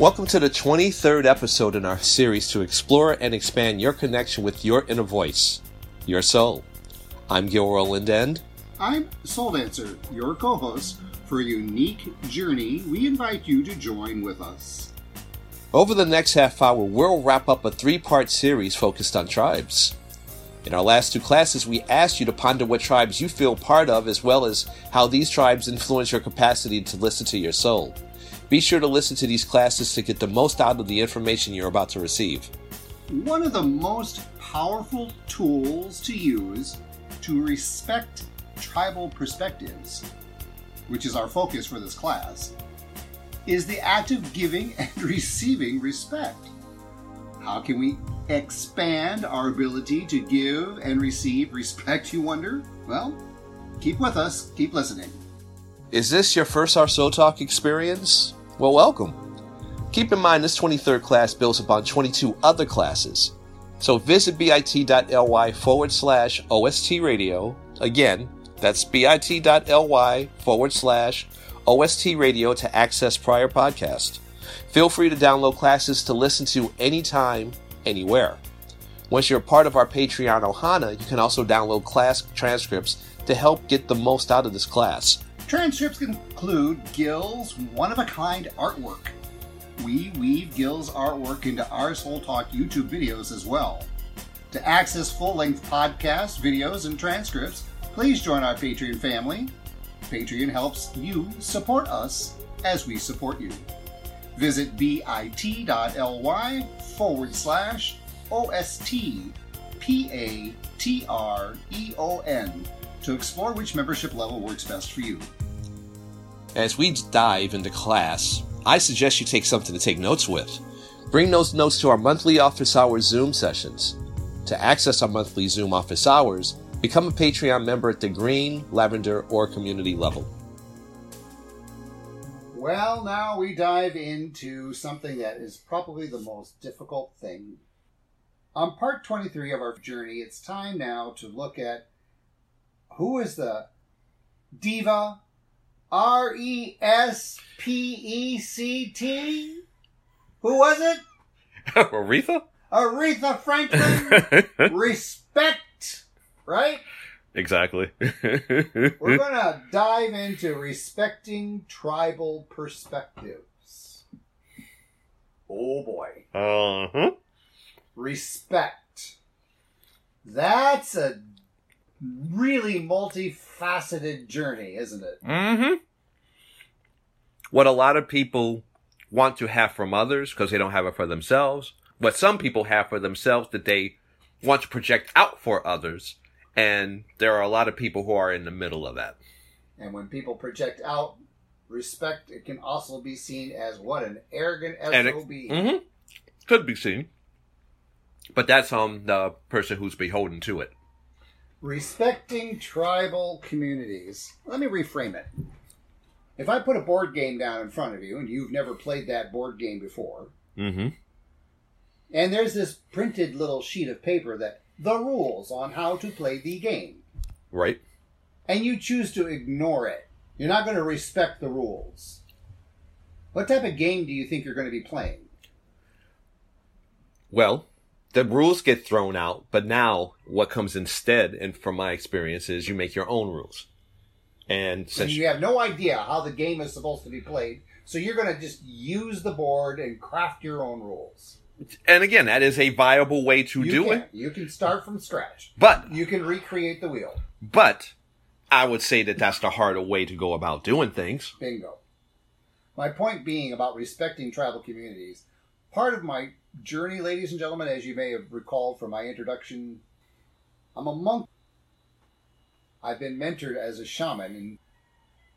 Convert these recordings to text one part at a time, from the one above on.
Welcome to the 23rd episode in our series to explore and expand your connection with your inner voice, your soul. I'm Gil Roland and I'm Soul Dancer, your co host. For a unique journey, we invite you to join with us. over the next half hour, we'll wrap up a three part series focused on tribes. In our last two classes, we asked you to ponder what tribes you feel part of, as well as how these tribes influence your capacity to listen to your soul. Be sure to listen to these classes to get the most out of the information you're about to receive. One of the most powerful tools to use to respect tribal perspectives, which is our focus for this class, is the act of giving and receiving respect. How can we expand our ability to give and receive respect, you wonder? Well, keep with us, keep listening. Is this your first Our Soul Talk experience? Well, welcome. Keep in mind this 23rd class builds upon 22 other classes. So visit bit.ly forward slash OST radio. Again, that's bit.ly forward slash OST radio to access prior podcasts. Feel free to download classes to listen to anytime, anywhere. Once you're a part of our Patreon Ohana, you can also download class transcripts to help get the most out of this class. Transcripts include Gil's one of a kind artwork. We weave Gil's artwork into our Soul Talk YouTube videos as well. To access full length podcasts, videos, and transcripts, please join our Patreon family. Patreon helps you support us as we support you. Visit bit.ly forward slash OST P A T R E O N to explore which membership level works best for you. As we dive into class, I suggest you take something to take notes with. Bring those notes to our monthly office hours Zoom sessions. To access our monthly Zoom office hours, become a Patreon member at the green, lavender, or community level. Well, now we dive into something that is probably the most difficult thing. On part 23 of our journey, it's time now to look at who is the diva R E S P E C T? Who was it? Aretha? Aretha Franklin. Respect, right? Exactly. We're going to dive into respecting tribal perspectives. Oh boy. uh huh. Respect. That's a really multifaceted journey, isn't it? Mm-hmm. What a lot of people want to have from others because they don't have it for themselves. What some people have for themselves that they want to project out for others. And there are a lot of people who are in the middle of that. And when people project out respect, it can also be seen as what an arrogant SOB. Mm-hmm. Could be seen. But that's on the person who's beholden to it. Respecting tribal communities. Let me reframe it. If I put a board game down in front of you and you've never played that board game before, Mm-hmm. and there's this printed little sheet of paper that the rules on how to play the game, Right? and you choose to ignore it, you're not going to respect the rules. What type of game do you think you're going to be playing? Well, the rules get thrown out, but now what comes instead, and from my experience, is you make your own rules. And since you have no idea how the game is supposed to be played, so you're going to just use the board and craft your own rules. and again, that is a viable way to you do can. it. You can start from scratch. But You can recreate the wheel. but I would say that that's the harder way to go about doing things. Bingo. My point being about respecting tribal communities. Part of my journey, ladies and gentlemen, as you may have recalled from my introduction, I'm a monk. I've been mentored as a shaman, and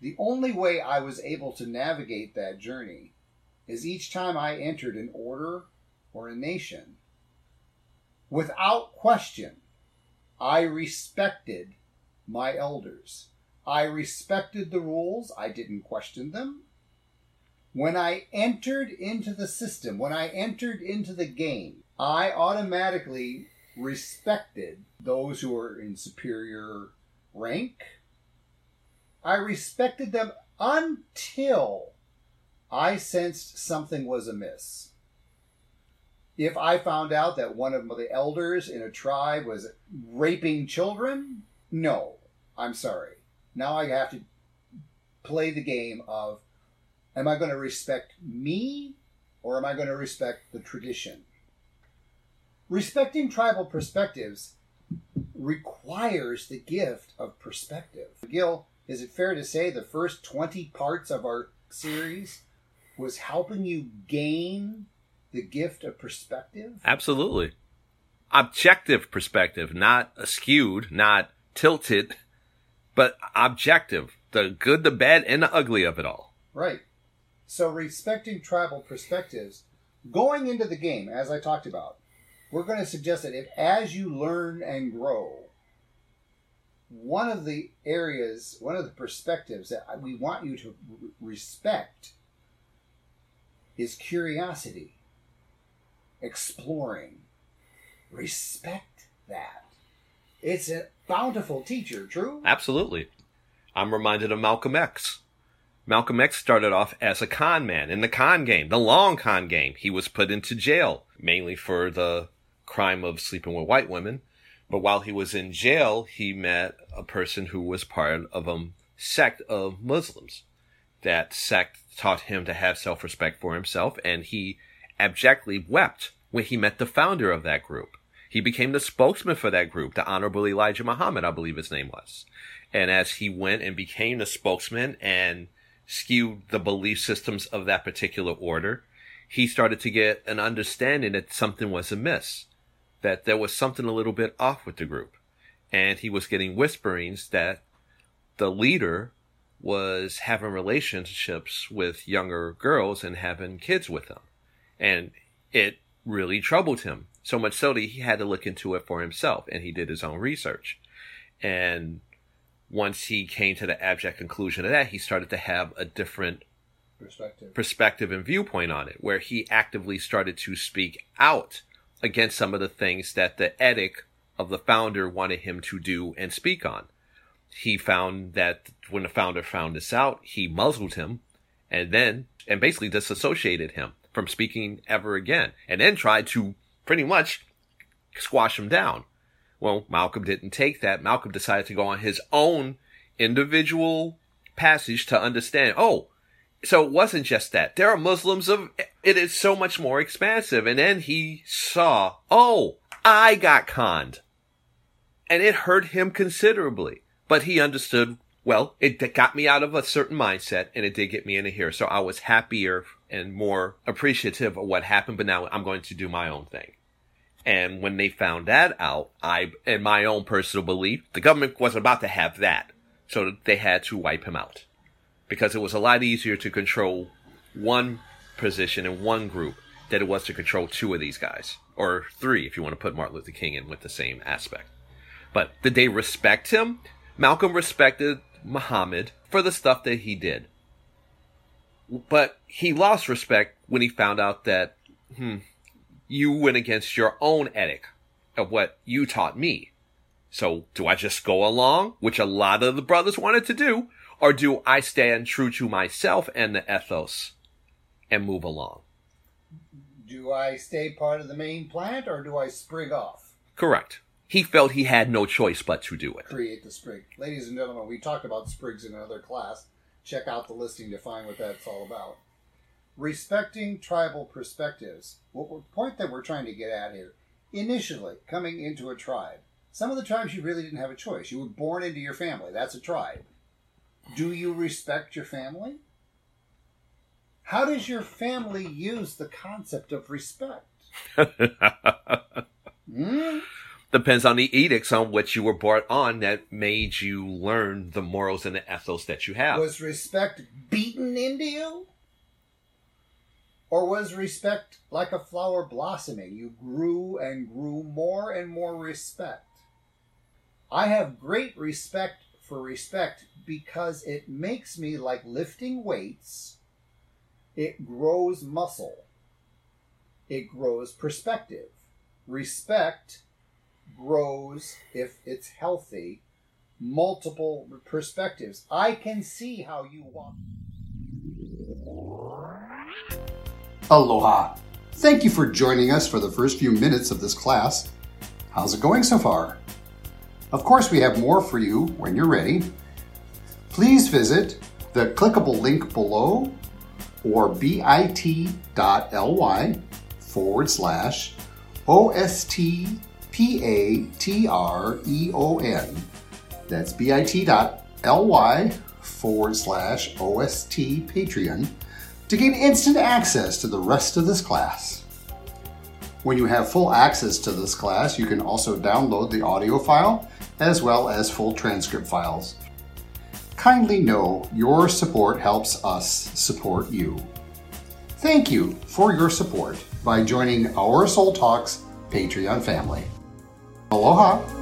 the only way I was able to navigate that journey is each time I entered an order or a nation, without question, I respected my elders. I respected the rules, I didn't question them. When I entered into the system, when I entered into the game, I automatically respected those who were in superior rank. I respected them until I sensed something was amiss. If I found out that one of the elders in a tribe was raping children, no, I'm sorry. Now I have to play the game of am I going to respect me or am I going to respect the tradition? Respecting tribal perspectives requires the gift of perspective. Gil, is it fair to say the first 20 parts of our series was helping you gain the gift of perspective? Absolutely. Objective perspective, not skewed, not tilted, but objective. The good, the bad, and the ugly of it all. Right. So, respecting tribal perspectives, going into the game, as I talked about, we're going to suggest that if, as you learn and grow, one of the areas, one of the perspectives that we want you to respect is curiosity, exploring. Respect that. It's a bountiful teacher, true? Absolutely. I'm reminded of Malcolm X. Malcolm X started off as a con man in the con game, the long con game. He was put into jail, mainly for the crime of sleeping with white women. But while he was in jail, he met a person who was part of a sect of Muslims. That sect taught him to have self respect for himself, and he abjectly wept when he met the founder of that group. He became the spokesman for that group, the Honorable Elijah Muhammad, I believe his name was. And as he went and became the spokesman and skewed the belief systems of that particular order, he started to get an understanding that something was amiss, that there was something a little bit off with the group. And he was getting whisperings that the leader was having relationships with younger girls and having kids with them. And it really troubled him. So much so that he had to look into it for himself and he did his own research. And once he came to the abject conclusion of that, he started to have a different perspective, perspective and viewpoint on it, where he actively started to speak out against some of the things that the edict of the founder wanted him to do and speak on he found that when the founder found this out, he muzzled him and then, and basically disassociated him from speaking ever again and then tried to pretty much squash him down. Well, Malcolm didn't take that. Malcolm decided to go on his own individual passage to understand, oh, so it wasn't just that. There are Muslims of, it is so much more expansive. And then he saw, oh, I got conned. And it hurt him considerably. But he understood, well, it got me out of a certain mindset and it did get me into here. So I was happier and more appreciative of what happened, but now I'm going to do my own thing. And when they found that out, I, in my own personal belief, the government was about to have that. So they had to wipe him out. Because it was a lot easier to control one position in one group than it was to control two of these guys. Or three, if you want to put Martin Luther King in with the same aspect. But did they respect him? Malcolm respected Muhammad for the stuff that he did. But he lost respect when he found out that, hmm, you went against your own ethic of what you taught me. So do I just go along, which a lot of the brothers wanted to do, or do I stand true to myself and the ethos and move along? Do I stay part of the main plant or do I sprig off? Correct he felt he had no choice but to do it. Create the sprig. Ladies and gentlemen, we talked about sprigs in another class. Check out the listing to find what that's all about. Respecting tribal perspectives. What point that we're trying to get at here, initially coming into a tribe, some of the tribes you really didn't have a choice. You were born into your family. That's a tribe. Do you respect your family? How does your family use the concept of respect? hmm? depends on the edicts on which you were brought on that made you learn the morals and the ethos that you have. Was respect beaten into you? Or was respect like a flower blossoming? You grew and grew more and more respect. I have great respect for respect because it makes me like lifting weights. It grows muscle. It grows perspective. Respect grows, if it's healthy, multiple perspectives. I can see how you want. Aloha. Thank you for joining us for the first few minutes of this class. How's it going so far? Of course, we have more for you when you're ready. Please visit the clickable link below or bit.ly forward slash O-S-T-P-A-T-R-E-O-N. That's bit.ly forward slash OST Patreon to gain instant access to the rest of this class. When you have full access to this class, you can also download the audio file as well as full transcript files. Kindly know your support helps us support you. Thank you for your support by joining our Soul Talks Patreon family. Aloha!